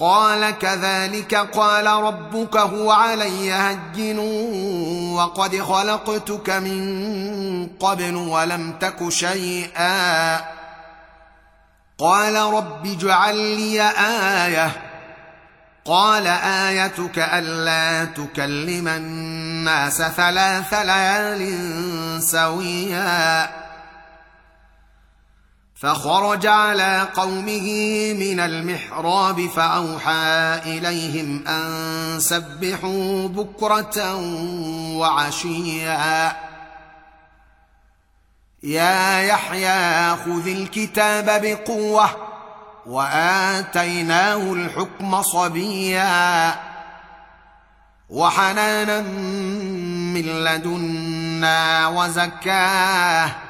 قال كذلك قال ربك هو علي هجن وقد خلقتك من قبل ولم تك شيئا. قال رب اجعل لي آية. قال آيتك ألا تكلم الناس ثلاث ليال سويا. فخرج على قومه من المحراب فأوحى إليهم أن سبحوا بكرة وعشيا. يا يحيى خذ الكتاب بقوة وآتيناه الحكم صبيا. وحنانا من لدنا وزكاة.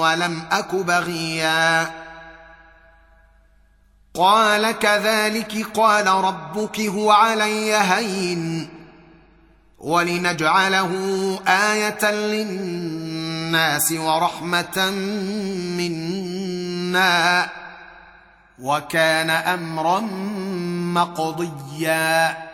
ولم أك بغيا. قال كذلك قال ربك هو علي هين. ولنجعله آية للناس ورحمة منا. وكان أمرا مقضيا.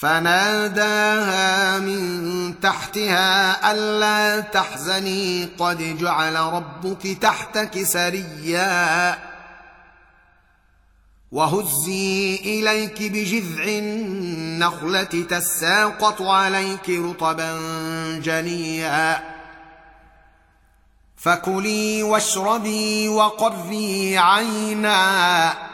فناداها من تحتها ألا تحزني قد جعل ربك تحتك سريا. وهزي إليك بجذع النخلة تساقط عليك رطبا جنيا. فكلي واشربي وقري عينا.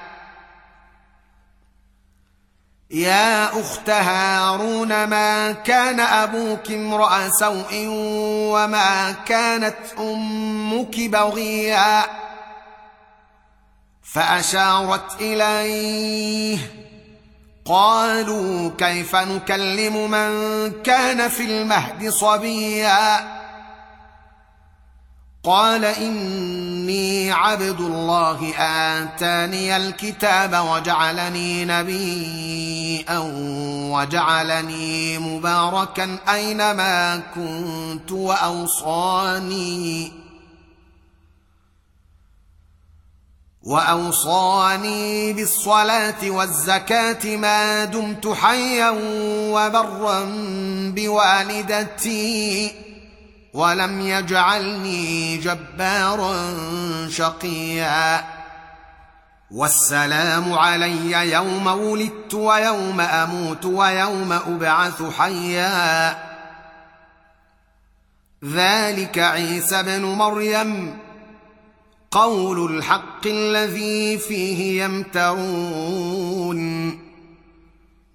يا أخت هارون ما كان أبوك امرأ سوء وما كانت أمك بغيا؟ فأشارت إليه قالوا كيف نكلم من كان في المهد صبيا؟ قال إني عبد الله آتاني الكتاب وجعلني نبيا وجعلني مباركا أينما كنت وأوصاني وأوصاني بالصلاة والزكاة ما دمت حيا وبرا بوالدتي. ولم يجعلني جبارا شقيا. والسلام علي يوم ولدت ويوم أموت ويوم أبعث حيا. ذلك عيسى بن مريم قول الحق الذي فيه يمترون.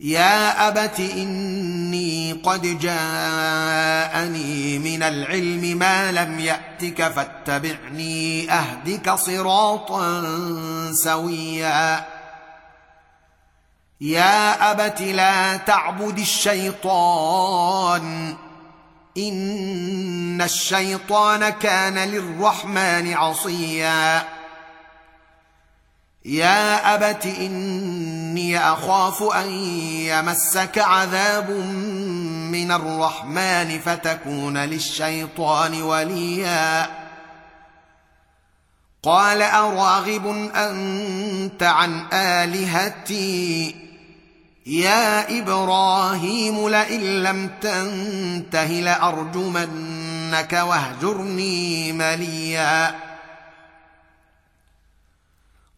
يا أبت إني قد جاءني من العلم ما لم يأتك فاتبعني أهدك صراطا سويا. يا أبت لا تعبد الشيطان. إن الشيطان كان للرحمن عصيا. يا أبت إني أخاف أن يمسك عذاب من الرحمن فتكون للشيطان وليا. قال أراغب أنت عن آلهتي؟ يا إبراهيم لئن لم تنته لأرجمنك وأهجرني مليا.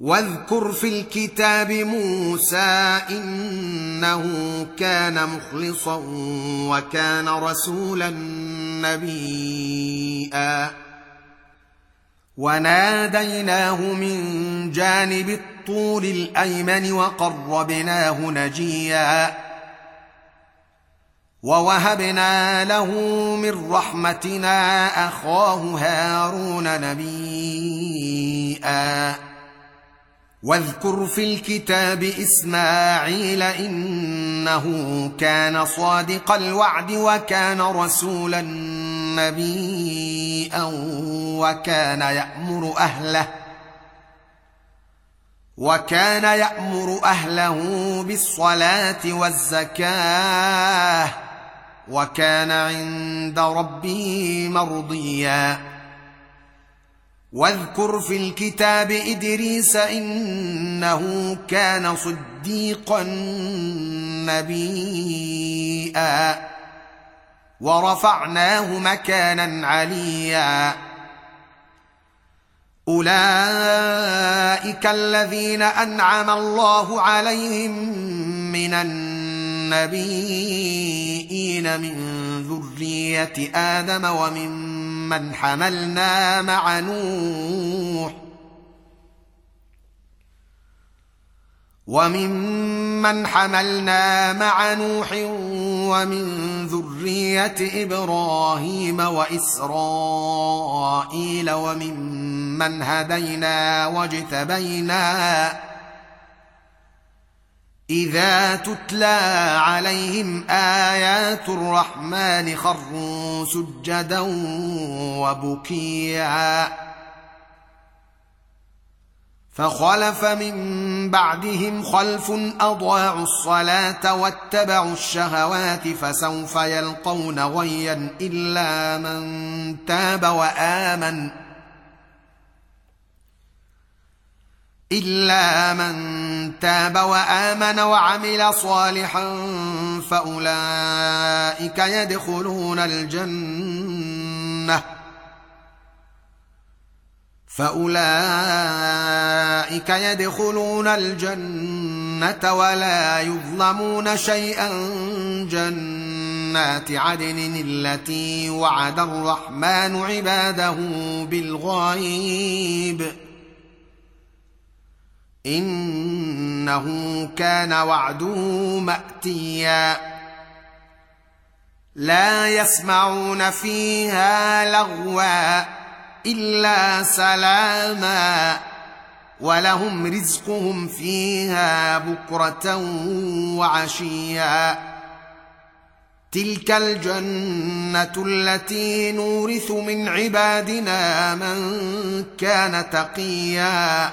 واذكر في الكتاب موسى إنه كان مخلصا وكان رسولا نبيئا وناديناه من جانب الطول الأيمن وقربناه نجيا. ووهبنا له من رحمتنا أخاه هارون نبيئا واذكر في الكتاب إسماعيل إنه كان صادق الوعد وكان رسولا نبيا وكان يأمر أهله وكان يأمر أهله بالصلاة والزكاة وكان عند ربه مرضيا واذكر في الكتاب إدريس إنه كان صديقا نبيئا ورفعناه مكانا عليا. أولئك الذين أنعم الله عليهم من النبيين من ذرية آدم وممن حملنا مع نوح وممن حملنا مع نوح ومن ذريه إبراهيم واسرائيل وممن هدينا واجتبينا إذا تتلى عليهم آيات الرحمن خروا سجدا وبكيا. فخلف من بعدهم خلف أضاعوا الصلاة واتبعوا الشهوات فسوف يلقون غيا إلا من تاب وآمن. إلا من تاب وآمن وعمل صالحا فأولئك يدخلون الجنة. فأولئك يدخلون الجنة ولا يظلمون شيئا. جنات عدن التي وعد الرحمن عباده بالغيب. إنه كان وعده مأتيا. لا يسمعون فيها لغوا إلا سلاما ولهم رزقهم فيها بكرة وعشيا. تلك الجنة التي نورث من عبادنا من كان تقيا.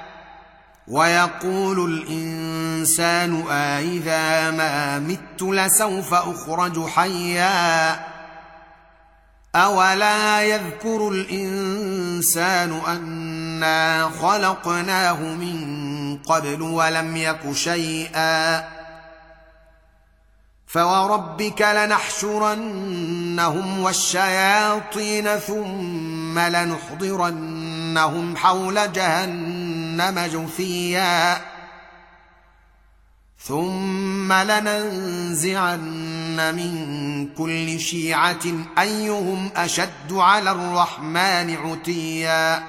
ويقول الإنسان أإذا ما مت لسوف أخرج حيا أولا يذكر الإنسان أنا خلقناه من قبل ولم يك شيئا فوربك لنحشرنهم والشياطين ثم لنحضرنهم حول جهنم جهنم جثيا. ثم لننزعن من كل شيعة أيهم أشد على الرحمن عتيا.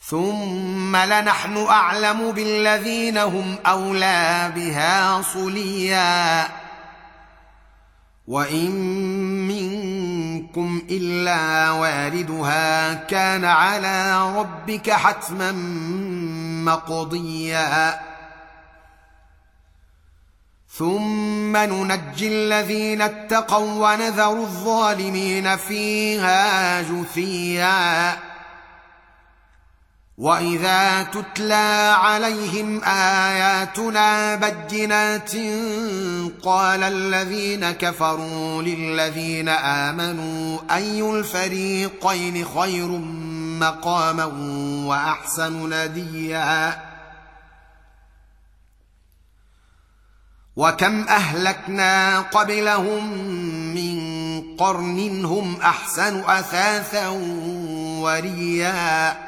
ثم لنحن أعلم بالذين هم أولى بها صليا. وإن منكم إلا واردها. كان على ربك حتما مقضيا. ثم ننجي الذين اتقوا ونذر الظالمين فيها جثيا. واذا تتلى عليهم اياتنا بجنات قال الذين كفروا للذين امنوا اي الفريقين خير مقاما واحسن نديا وكم اهلكنا قبلهم من قرن هم احسن اثاثا وريا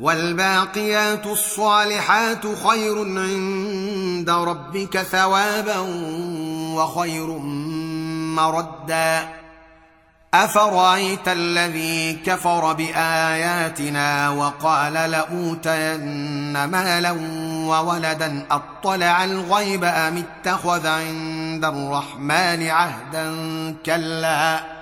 والباقيات الصالحات خير عند ربك ثوابا وخير مردا. أفرأيت الذي كفر بآياتنا وقال لأوتين مالا وولدا أطلع الغيب أم اتخذ عند الرحمن عهدا كلا؟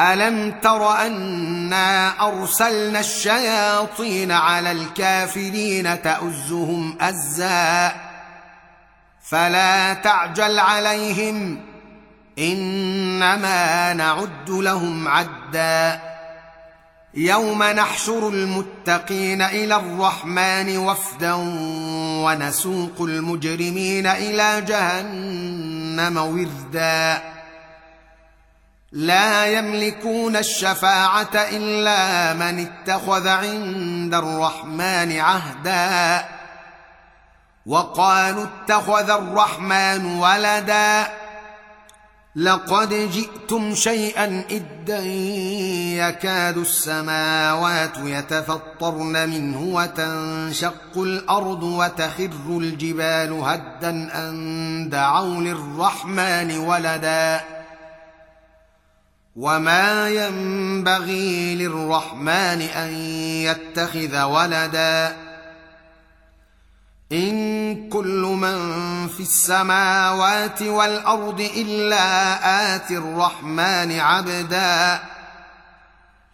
ألم تر أنا أرسلنا الشياطين على الكافرين تؤزهم أزا؟ فلا تعجل عليهم إنما نعد لهم عدا. يوم نحشر المتقين إلى الرحمن وفدا ونسوق المجرمين إلى جهنم وردا. لا يملكون الشفاعة إلا من اتخذ عند الرحمن عهدا. وقالوا اتخذ الرحمن ولدا. لقد جئتم شيئا إدا يكاد السماوات يتفطرن منه وتنشق الأرض وتخر الجبال هدا أن دعوا للرحمن ولدا. وما ينبغي للرحمن ان يتخذ ولدا ان كل من في السماوات والارض الا اتي الرحمن عبدا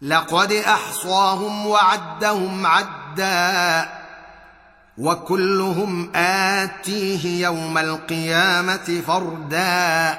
لقد احصاهم وعدهم عدا وكلهم اتيه يوم القيامه فردا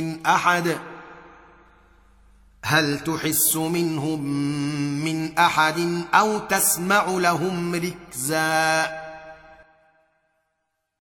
من أحد؟ هل تحس منهم من أحد أو تسمع لهم ركزا؟